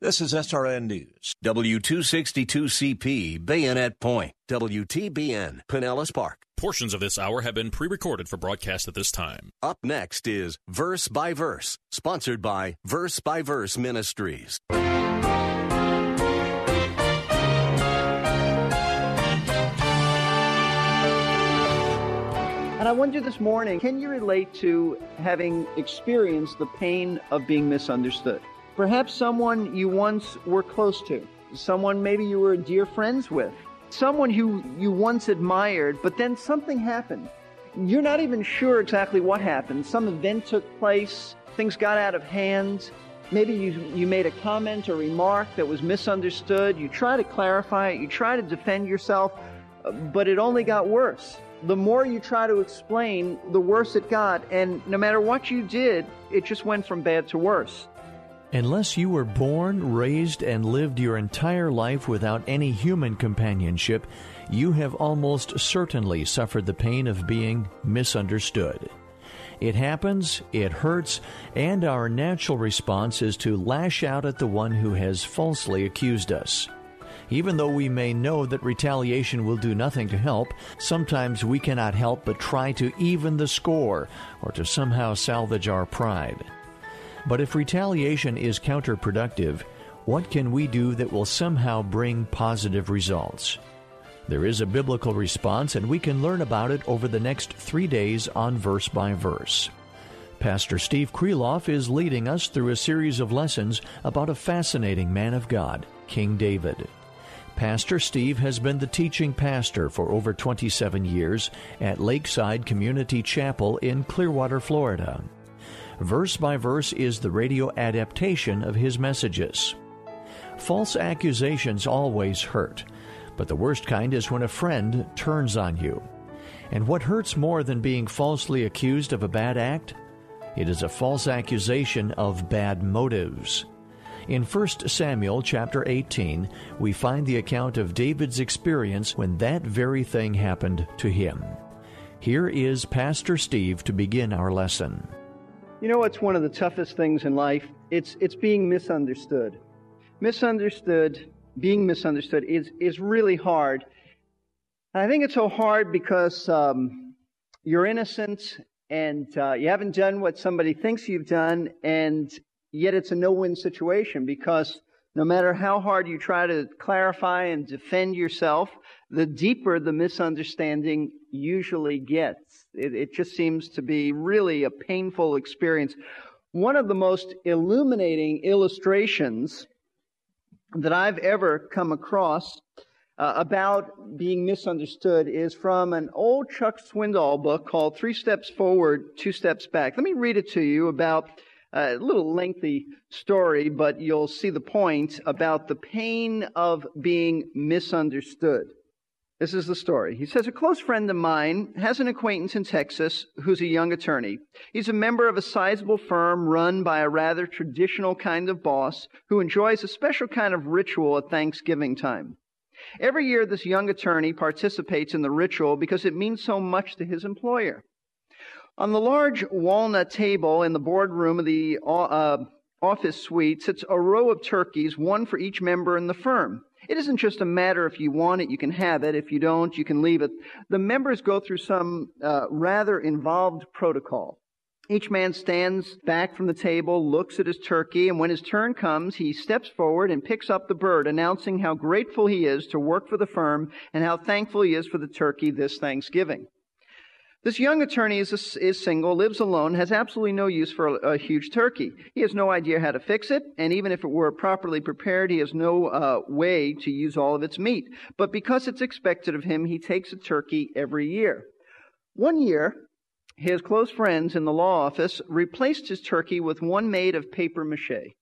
This is SRN News. W262CP, Bayonet Point. WTBN, Pinellas Park. Portions of this hour have been pre recorded for broadcast at this time. Up next is Verse by Verse, sponsored by Verse by Verse Ministries. And I wonder this morning, can you relate to having experienced the pain of being misunderstood? Perhaps someone you once were close to, someone maybe you were dear friends with, someone who you once admired, but then something happened. You're not even sure exactly what happened. Some event took place, things got out of hand. Maybe you, you made a comment or remark that was misunderstood. You try to clarify it, you try to defend yourself, but it only got worse the more you try to explain, the worse it got. And no matter what you did, it just went from bad to worse. Unless you were born, raised, and lived your entire life without any human companionship, you have almost certainly suffered the pain of being misunderstood. It happens, it hurts, and our natural response is to lash out at the one who has falsely accused us. Even though we may know that retaliation will do nothing to help, sometimes we cannot help but try to even the score or to somehow salvage our pride. But if retaliation is counterproductive, what can we do that will somehow bring positive results? There is a biblical response, and we can learn about it over the next three days on Verse by Verse. Pastor Steve Kreloff is leading us through a series of lessons about a fascinating man of God, King David. Pastor Steve has been the teaching pastor for over 27 years at Lakeside Community Chapel in Clearwater, Florida. Verse by Verse is the radio adaptation of his messages. False accusations always hurt, but the worst kind is when a friend turns on you. And what hurts more than being falsely accused of a bad act? It is a false accusation of bad motives. In 1 Samuel chapter 18, we find the account of David's experience when that very thing happened to him. Here is Pastor Steve to begin our lesson. You know what's one of the toughest things in life? It's it's being misunderstood. Misunderstood, being misunderstood is is really hard. And I think it's so hard because um, you're innocent and uh, you haven't done what somebody thinks you've done, and Yet it's a no-win situation because no matter how hard you try to clarify and defend yourself, the deeper the misunderstanding usually gets. It, it, just seems to be really a painful experience. One of the most illuminating illustrations that I've ever come across uh, about being misunderstood is from an old Chuck Swindoll book called Three Steps Forward, Two Steps Back. Let me read it to you about a little lengthy story, but you'll see the point about the pain of being misunderstood. This is the story. He says, A close friend of mine has an acquaintance in Texas who's a young attorney. He's a member of a sizable firm run by a rather traditional kind of boss who enjoys a special kind of ritual at Thanksgiving time. Every year, this young attorney participates in the ritual because it means so much to his employer. On the large walnut table in the boardroom of the uh, office suite sits a row of turkeys, one for each member in the firm. It isn't just a matter if you want it, you can have it. If you don't, you can leave it. The members go through some uh, rather involved protocol. Each man stands back from the table, looks at his turkey, and when his turn comes, he steps forward and picks up the bird, announcing how grateful he is to work for the firm and how thankful he is for the turkey this Thanksgiving. This young attorney is, a, is single, lives alone, has absolutely no use for a, a, huge turkey. He has no idea how to fix it, and even if it were properly prepared, he has no uh, way to use all of its meat. But because it's expected of him, he takes a turkey every year. One year, his close friends in the law office replaced his turkey with one made of paper mache.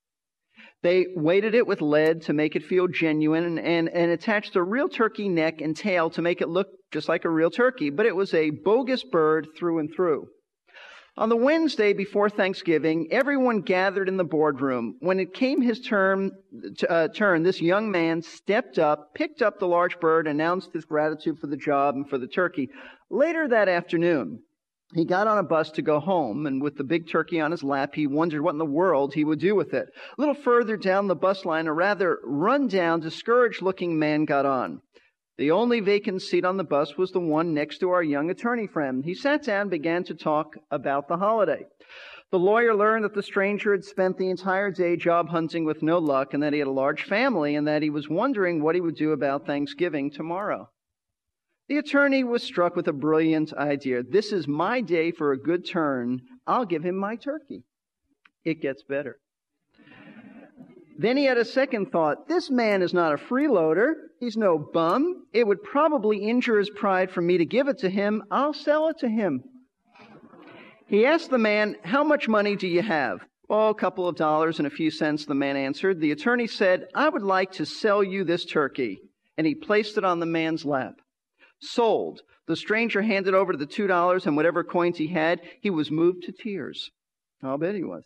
They weighted it with lead to make it feel genuine and, and, and, attached a real turkey neck and tail to make it look just like a real turkey, but it was a bogus bird through and through. On the Wednesday before Thanksgiving, everyone gathered in the boardroom. When it came his turn, uh, turn, this young man stepped up, picked up the large bird, announced his gratitude for the job and for the turkey. Later that afternoon, he got on a bus to go home, and with the big turkey on his lap, he wondered what in the world he would do with it. A little further down the bus line, a rather run-down, discouraged-looking man got on. The only vacant seat on the bus was the one next to our young attorney friend. He sat down and began to talk about the holiday. The lawyer learned that the stranger had spent the entire day job hunting with no luck and that he had a large family and that he was wondering what he would do about Thanksgiving tomorrow. The attorney was struck with a brilliant idea. This is my day for a good turn. I'll give him my turkey. It gets better. Then he had a second thought. This man is not a freeloader. He's no bum. It would probably injure his pride for me to give it to him. I'll sell it to him. He asked the man, How much money do you have? Oh, a couple of dollars and a few cents, the man answered. The attorney said, I would like to sell you this turkey. And he placed it on the man's lap. Sold. The stranger handed over the two dollars and whatever coins he had. He was moved to tears. I'll bet he was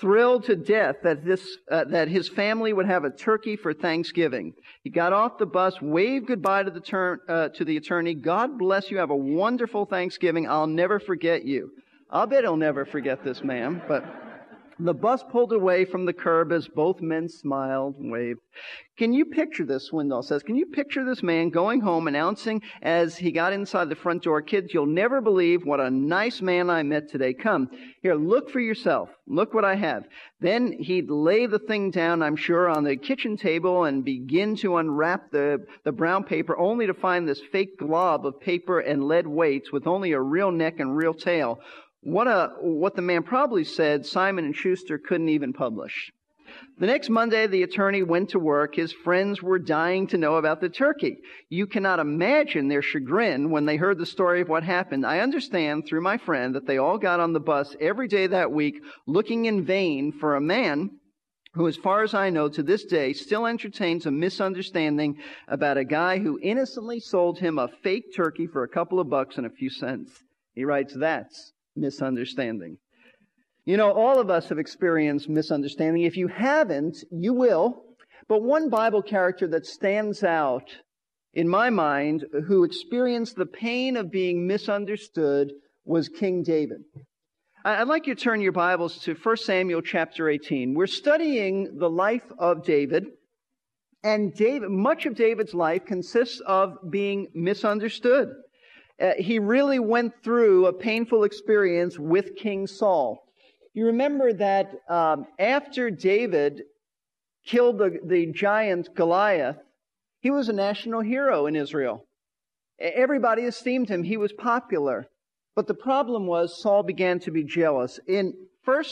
thrilled to death that this uh, that his family would have a turkey for Thanksgiving. He got off the bus, waved goodbye to the turn, uh, to the attorney. God bless you. Have a wonderful Thanksgiving. I'll never forget you. I'll bet he'll never forget this man, but. The bus pulled away from the curb as both men smiled and waved. Can you picture this, Swindoll says, can you picture this man going home announcing as he got inside the front door, kids, you'll never believe what a nice man I met today. Come, here, look for yourself. Look what I have. Then he'd lay the thing down, I'm sure, on the kitchen table and begin to unwrap the, the brown paper only to find this fake glob of paper and lead weights with only a real neck and real tail. What a, what the man probably said Simon and Schuster couldn't even publish. The next Monday, the attorney went to work. His friends were dying to know about the turkey. You cannot imagine their chagrin when they heard the story of what happened. I understand through my friend that they all got on the bus every day that week looking in vain for a man who, as far as I know, to this day still entertains a misunderstanding about a guy who innocently sold him a fake turkey for a couple of bucks and a few cents. He writes, that's misunderstanding. You know, all of us have experienced misunderstanding. If you haven't, you will. But one Bible character that stands out in my mind who experienced the pain of being misunderstood was King David. I'd like you to turn your Bibles to 1 Samuel chapter 18. We're studying the life of David. And David, much of David's life consists of being misunderstood. Uh, he really went through a painful experience with King Saul. You remember that um, after David killed the, the giant Goliath, he was a national hero in Israel. Everybody esteemed him. He was popular. But the problem was Saul began to be jealous. In 1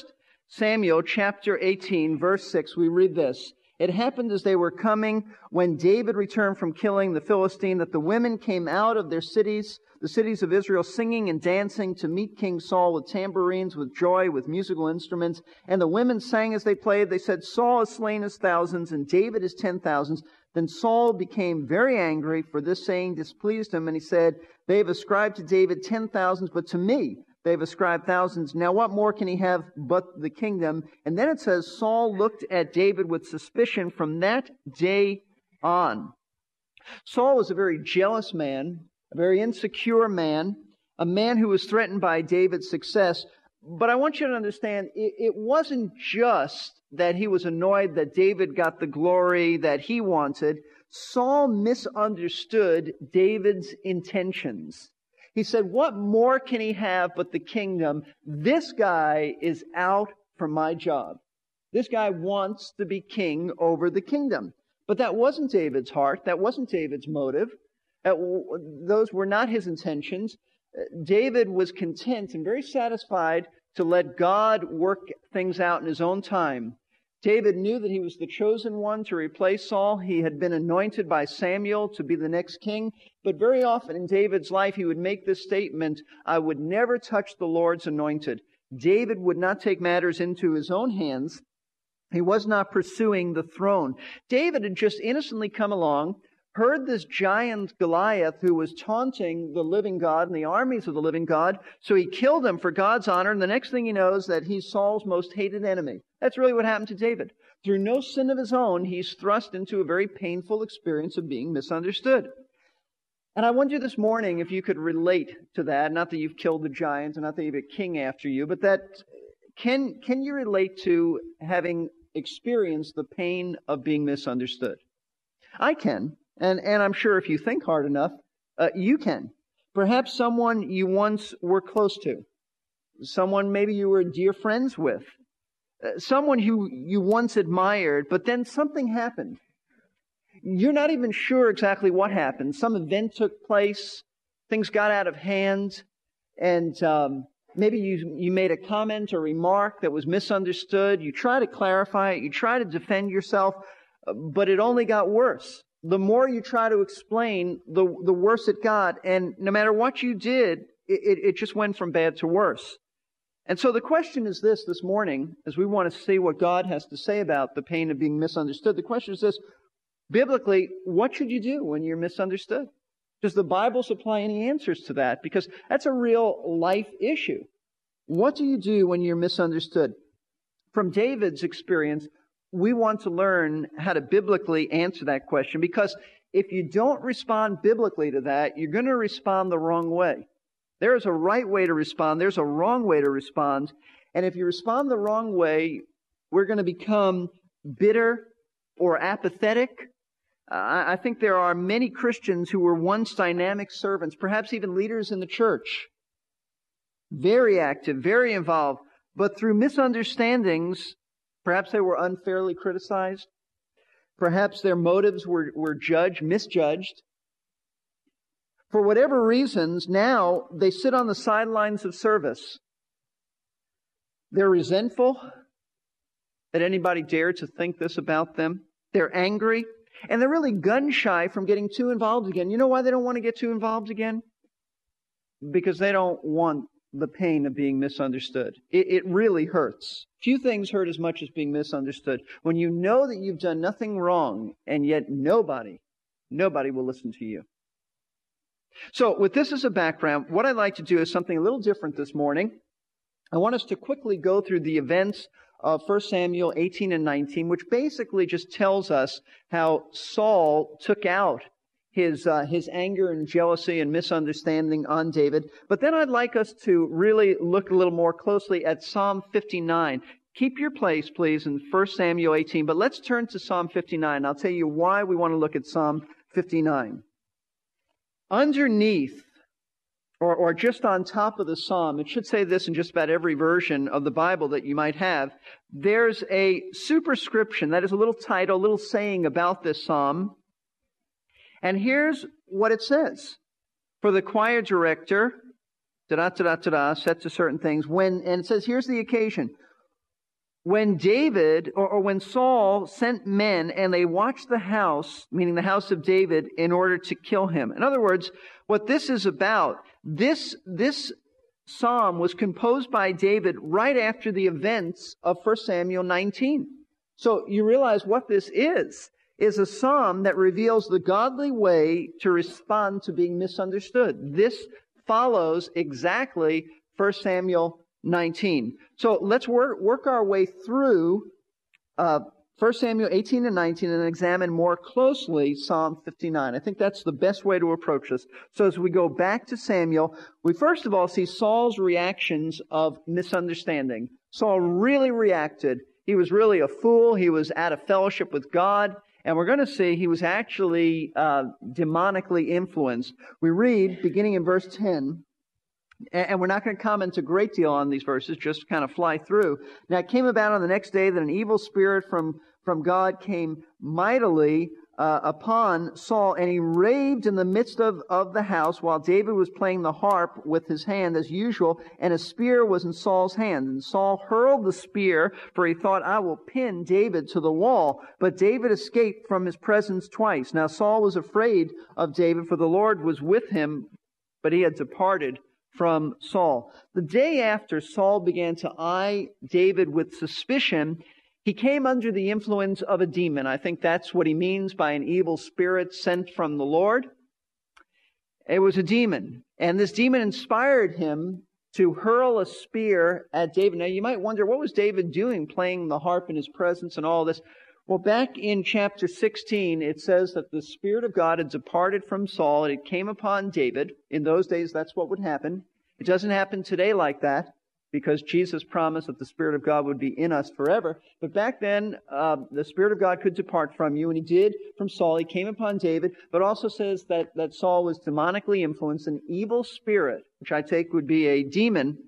Samuel chapter 18 verse 6, we read this. It happened as they were coming when David returned from killing the Philistine that the women came out of their cities the cities of Israel singing and dancing to meet King Saul with tambourines, with joy, with musical instruments. And the women sang as they played. They said, Saul has slain his thousands and David his ten thousands. Then Saul became very angry, for this saying displeased him, and he said, They have ascribed to David ten thousands, but to me they have ascribed thousands. Now what more can he have but the kingdom? And then it says, Saul looked at David with suspicion from that day on. Saul was a very jealous man a very insecure man, a man who was threatened by David's success. But I want you to understand, it, it wasn't just that he was annoyed that David got the glory that he wanted. Saul misunderstood David's intentions. He said, What more can he have but the kingdom? This guy is out for my job. This guy wants to be king over the kingdom. But that wasn't David's heart. That wasn't David's motive. Those were not his intentions. David was content and very satisfied to let God work things out in his own time. David knew that he was the chosen one to replace Saul. He had been anointed by Samuel to be the next king. But very often in David's life, he would make this statement, I would never touch the Lord's anointed. David would not take matters into his own hands. He was not pursuing the throne. David had just innocently come along, heard this giant Goliath who was taunting the living God and the armies of the living God, so he killed him for God's honor, and the next thing he knows that he's Saul's most hated enemy. That's really what happened to David. Through no sin of his own, he's thrust into a very painful experience of being misunderstood. And I wonder this morning if you could relate to that. Not that you've killed the giant, and not that you have a king after you, but that can can you relate to having experienced the pain of being misunderstood? I can, and and I'm sure if you think hard enough, uh, you can. Perhaps someone you once were close to, someone maybe you were dear friends with, someone who you once admired, but then something happened you're not even sure exactly what happened. Some event took place, things got out of hand, and um, maybe you, you made a comment or remark that was misunderstood. You try to clarify it, you try to defend yourself, but it only got worse. The more you try to explain, the, the worse it got. And no matter what you did, it, it just went from bad to worse. And so the question is this this morning, as we want to see what God has to say about the pain of being misunderstood. The question is this Biblically, what should you do when you're misunderstood? Does the Bible supply any answers to that? Because that's a real life issue. What do you do when you're misunderstood? From David's experience, we want to learn how to biblically answer that question because if you don't respond biblically to that, you're going to respond the wrong way. There is a right way to respond, there's a wrong way to respond. And if you respond the wrong way, we're going to become bitter or apathetic uh, I think there are many Christians who were once dynamic servants, perhaps even leaders in the church. Very active, very involved, but through misunderstandings, perhaps they were unfairly criticized. Perhaps their motives were, were judged, misjudged. For whatever reasons, now they sit on the sidelines of service. They're resentful that anybody dared to think this about them. They're angry and they're really gun shy from getting too involved again. You know why they don't want to get too involved again? Because they don't want the pain of being misunderstood. It, it, really hurts. Few things hurt as much as being misunderstood. When you know that you've done nothing wrong and yet nobody, nobody will listen to you. So with this as a background, what I'd like to do is something a little different this morning. I want us to quickly go through the events of 1 Samuel 18 and 19, which basically just tells us how Saul took out his, uh, his anger and jealousy and misunderstanding on David. But then I'd like us to really look a little more closely at Psalm 59. Keep your place, please, in 1 Samuel 18, but let's turn to Psalm 59. I'll tell you why we want to look at Psalm 59. Underneath or, or just on top of the psalm, it should say this in just about every version of the Bible that you might have, there's a superscription, that is a little title, a little saying about this psalm. And here's what it says. For the choir director, da da da da da, set to certain things, when, and it says, here's the occasion when David or, or, when Saul sent men and they watched the house, meaning the house of David, in order to kill him. In other words, what this is about, this, this psalm was composed by David right after the events of 1 Samuel 19. So you realize what this is, is a psalm that reveals the godly way to respond to being misunderstood. This follows exactly 1 Samuel 19. So let's work, work our way through uh, 1 Samuel 18 and 19 and examine more closely Psalm 59. I think that's the best way to approach this. So as we go back to Samuel, we first of all see Saul's reactions of misunderstanding. Saul really reacted. He was really a fool. He was out of fellowship with God. And we're going to see he was actually uh, demonically influenced. We read, beginning in verse 10, and we're not going to comment a great deal on these verses, just kind of fly through. Now it came about on the next day that an evil spirit from, from God came mightily uh, upon Saul, and he raved in the midst of, of the house while David was playing the harp with his hand as usual, and a spear was in Saul's hand. And Saul hurled the spear, for he thought, I will pin David to the wall. But David escaped from his presence twice. Now Saul was afraid of David, for the Lord was with him, but he had departed from Saul. The day after Saul began to eye David with suspicion, He came under the influence of a demon. I think that's what he means by an evil spirit sent from the Lord. It was a demon. And this demon inspired him to hurl a spear at David. Now you might wonder, what was David doing playing the harp in his presence and all this? Well, back in chapter 16, it says that the Spirit of God had departed from Saul and it came upon David. In those days, that's what would happen. It doesn't happen today like that because Jesus promised that the Spirit of God would be in us forever. But back then, uh, the Spirit of God could depart from you, and he did from Saul. He came upon David, but also says that, that Saul was demonically influenced. An evil spirit, which I take would be a demon,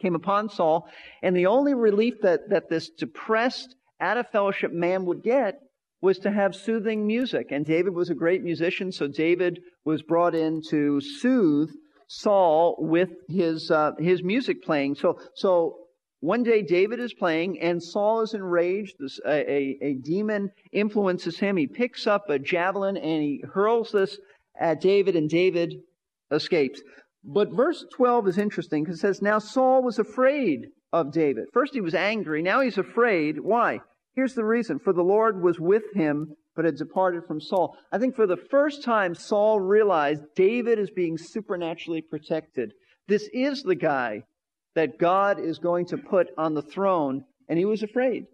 came upon Saul. And the only relief that, that this depressed, out of fellowship man would get was to have soothing music. And David was a great musician, so David was brought in to soothe Saul with his uh, his music playing. So so one day David is playing and Saul is enraged. This, a, a, a demon influences him. He picks up a javelin and he hurls this at David, and David escapes. But verse 12 is interesting because it says, Now Saul was afraid of David. First he was angry, now he's afraid. Why? Here's the reason. For the Lord was with him but had departed from Saul. I think for the first time, Saul realized David is being supernaturally protected. This is the guy that God is going to put on the throne, and he was afraid.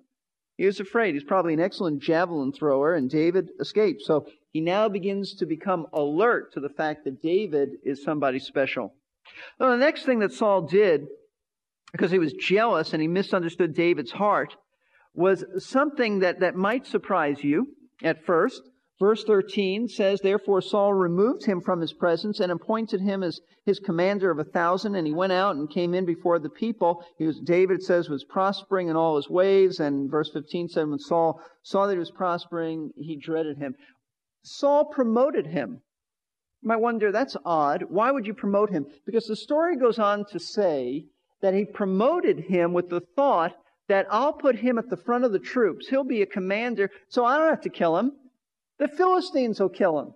He was afraid. He's probably an excellent javelin thrower, and David escaped. So he now begins to become alert to the fact that David is somebody special. Well, the next thing that Saul did, because he was jealous and he misunderstood David's heart, was something that, that might surprise you at first. Verse 13 says, Therefore Saul removed him from his presence and appointed him as his commander of a thousand. And he went out and came in before the people. He was, David says, was prospering in all his ways. And verse 15 said, when Saul saw that he was prospering, he dreaded him. Saul promoted him. You might wonder, that's odd. Why would you promote him? Because the story goes on to say that he promoted him with the thought that I'll put him at the front of the troops. He'll be a commander, so I don't have to kill him. The Philistines will kill him.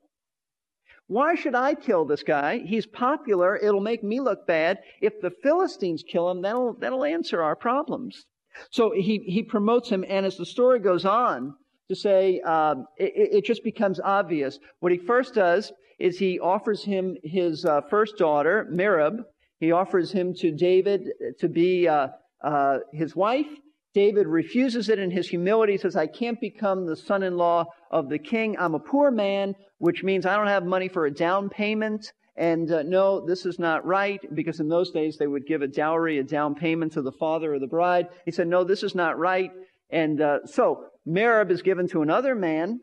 Why should I kill this guy? He's popular. It'll make me look bad. If the Philistines kill him, that'll, that'll answer our problems. So he, he promotes him, and as the story goes on, to say, um, it, it, just becomes obvious. What he first does is he offers him his uh, first daughter, Merab. He offers him to David to be uh, uh, his wife. David refuses it in his humility, he says, I can't become the son in law of the king. I'm a poor man, which means I don't have money for a down payment. And uh, no, this is not right, because in those days they would give a dowry, a down payment to the father of the bride. He said, No, this is not right. And uh, so Merab is given to another man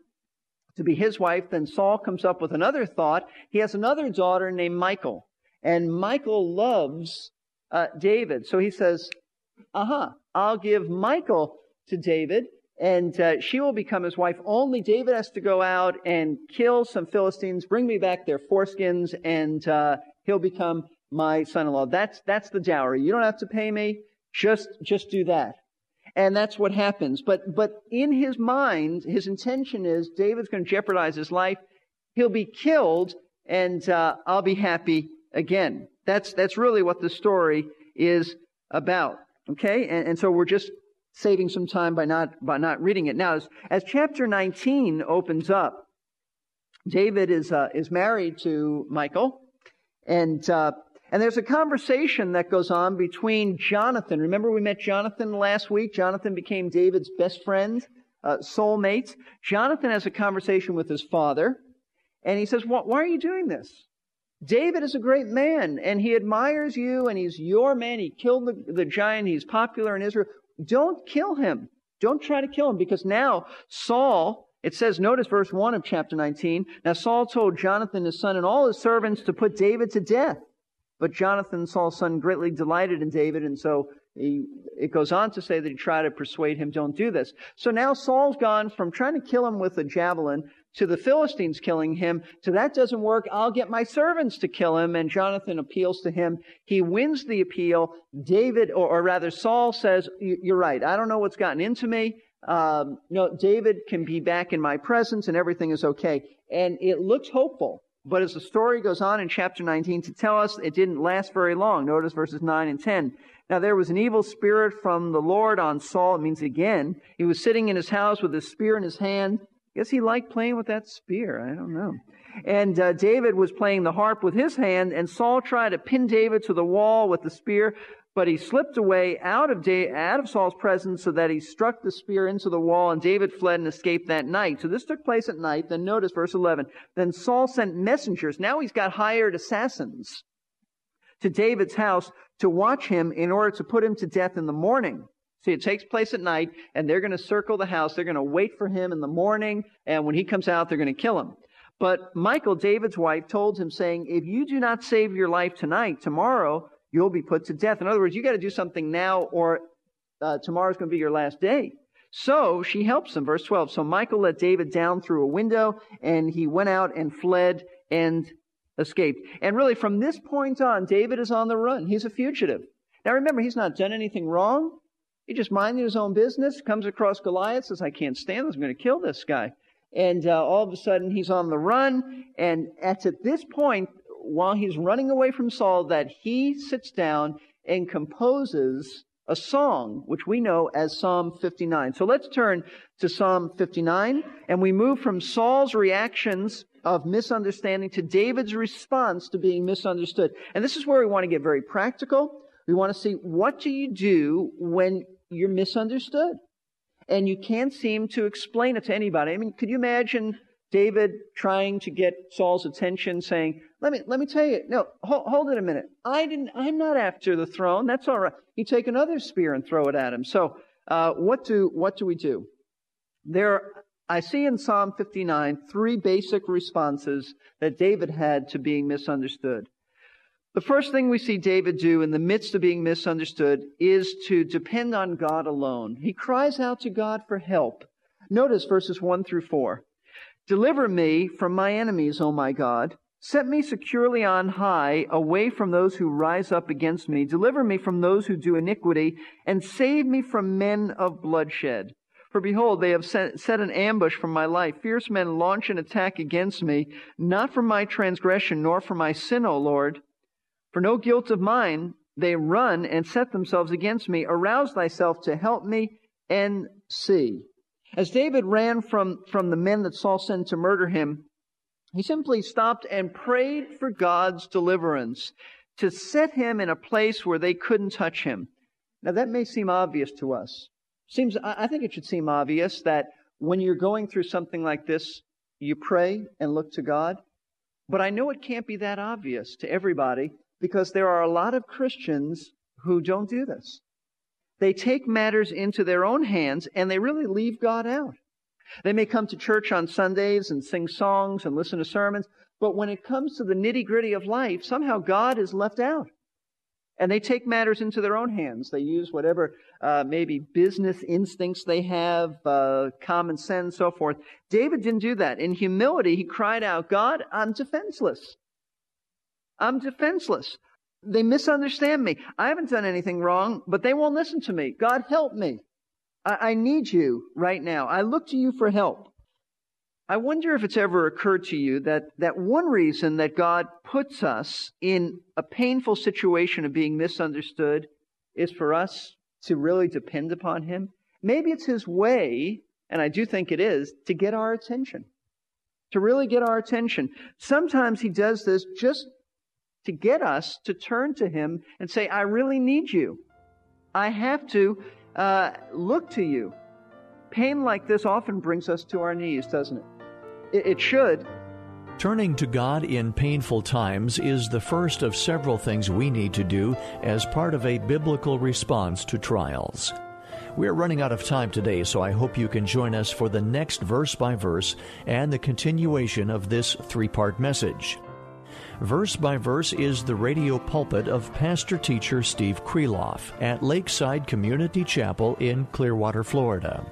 to be his wife. Then Saul comes up with another thought. He has another daughter named Michal. And Michal loves uh, David. So he says, uh-huh, I'll give Michal to David and uh, she will become his wife. Only David has to go out and kill some Philistines, bring me back their foreskins, and uh, he'll become my son-in-law. That's that's the dowry. You don't have to pay me. Just just do that. And that's what happens. But but in his mind, his intention is David's going to jeopardize his life. He'll be killed, and uh, I'll be happy again. That's that's really what the story is about. Okay? And, and so we're just saving some time by not, by not reading it. Now, as, as chapter 19 opens up, David is, uh, is married to Michal, and, uh, and there's a conversation that goes on between Jonathan. Remember we met Jonathan last week? Jonathan became David's best friend, uh, soulmate. Jonathan has a conversation with his father, and he says, Why are you doing this? David is a great man and he admires you and he's your man. He killed the, the giant. He's popular in Israel. Don't kill him. Don't try to kill him because now Saul, it says, notice verse 1 of chapter 19. Now Saul told Jonathan his son and all his servants to put David to death. But Jonathan, Saul's son, greatly delighted in David, and so he, it goes on to say that he tried to persuade him, don't do this. So now Saul's gone from trying to kill him with a javelin to the Philistines killing him, to that doesn't work, I'll get my servants to kill him. And Jonathan appeals to him. He wins the appeal. David, or, or rather Saul says, you're right, I don't know what's gotten into me. Um, no, David can be back in my presence and everything is okay. And it looks hopeful. But as the story goes on in chapter 19 to tell us it didn't last very long. Notice verses 9 and 10. Now there was an evil spirit from the Lord on Saul. It means again. He was sitting in his house with his spear in his hand. Guess he liked playing with that spear. I don't know. And uh, David was playing the harp with his hand, and Saul tried to pin David to the wall with the spear, but he slipped away out of, da- out of Saul's presence so that he struck the spear into the wall, and David fled and escaped that night. So this took place at night. Then notice verse 11. Then Saul sent messengers. Now he's got hired assassins to David's house to watch him in order to put him to death in the morning. See, it takes place at night, and they're going to circle the house. They're going to wait for him in the morning, and when he comes out, they're going to kill him. But Michal, David's wife, told him, saying, If you do not save your life tonight, tomorrow you'll be put to death. In other words, you got to do something now, or uh, tomorrow's going to be your last day. So she helps him. Verse 12. So Michal let David down through a window, and he went out and fled and escaped. And really, from this point on, David is on the run. He's a fugitive. Now remember, he's not done anything wrong. He just minded his own business, comes across Goliath, says, I can't stand this, I'm going to kill this guy. And uh, all of a sudden, he's on the run. And it's at this point, while he's running away from Saul, that he sits down and composes a song, which we know as Psalm 59. So let's turn to Psalm 59, and we move from Saul's reactions of misunderstanding to David's response to being misunderstood. And this is where we want to get very practical. We want to see what do you do when you're misunderstood. And you can't seem to explain it to anybody. I mean, could you imagine David trying to get Saul's attention saying, let me, let me tell you, no, hold, hold it a minute. I didn't, I'm not after the throne. That's all right. You take another spear and throw it at him. So, uh, what do, what do we do? There, I see in Psalm 59 three basic responses that David had to being misunderstood. The first thing we see David do in the midst of being misunderstood is to depend on God alone. He cries out to God for help. Notice verses 1 through 4. Deliver me from my enemies, O my God. Set me securely on high, away from those who rise up against me. Deliver me from those who do iniquity, and save me from men of bloodshed. For behold, they have set, set an ambush for my life. Fierce men launch an attack against me, not for my transgression, nor for my sin, O Lord. For no guilt of mine, they run and set themselves against me. Arouse thyself to help me and see. As David ran from, from the men that Saul sent to murder him, he simply stopped and prayed for God's deliverance to set him in a place where they couldn't touch him. Now that may seem obvious to us. Seems, I think it should seem obvious that when you're going through something like this, you pray and look to God. But I know it can't be that obvious to everybody because there are a lot of Christians who don't do this. They take matters into their own hands and they really leave God out. They may come to church on Sundays and sing songs and listen to sermons, but when it comes to the nitty gritty of life, somehow God is left out. And they take matters into their own hands. They use whatever uh, maybe business instincts they have, uh, common sense, so forth. David didn't do that. In humility, he cried out, God, I'm defenseless. I'm defenseless. They misunderstand me. I haven't done anything wrong, but they won't listen to me. God, help me. I, I need you right now. I look to you for help. I wonder if it's ever occurred to you that, that one reason that God puts us in a painful situation of being misunderstood is for us to really depend upon Him. Maybe it's His way, and I do think it is, to get our attention. To really get our attention. Sometimes He does this just to get us to turn to Him and say, I really need you. I have to uh, look to you. Pain like this often brings us to our knees, doesn't it? It, it should. Turning to God in painful times is the first of several things we need to do as part of a biblical response to trials. We're running out of time today, so I hope you can join us for the next verse by verse and the continuation of this three part message. Verse by Verse is the radio pulpit of pastor teacher Steve Kreloff at Lakeside Community Chapel in Clearwater, Florida.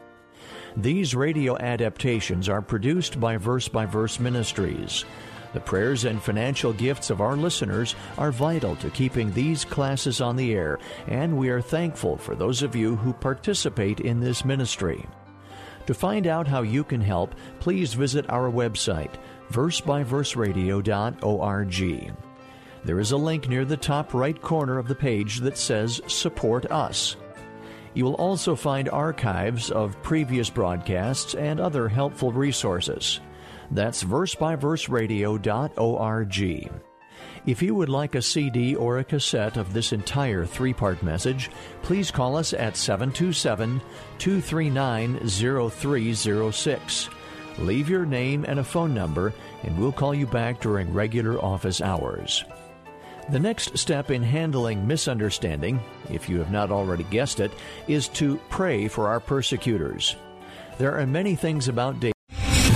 These radio adaptations are produced by Verse by Verse Ministries. The prayers and financial gifts of our listeners are vital to keeping these classes on the air, and we are thankful for those of you who participate in this ministry. To find out how you can help, please visit our website versebyverseradio.org. There is a link near the top right corner of the page that says Support Us. You will also find archives of previous broadcasts and other helpful resources. That's versebyverseradio.org. If you would like a CD or a cassette of this entire three part message, please call us at 727 239 0306. Leave your name and a phone number, and we'll call you back during regular office hours. The next step in handling misunderstanding, if you have not already guessed it, is to pray for our persecutors. There are many things about David.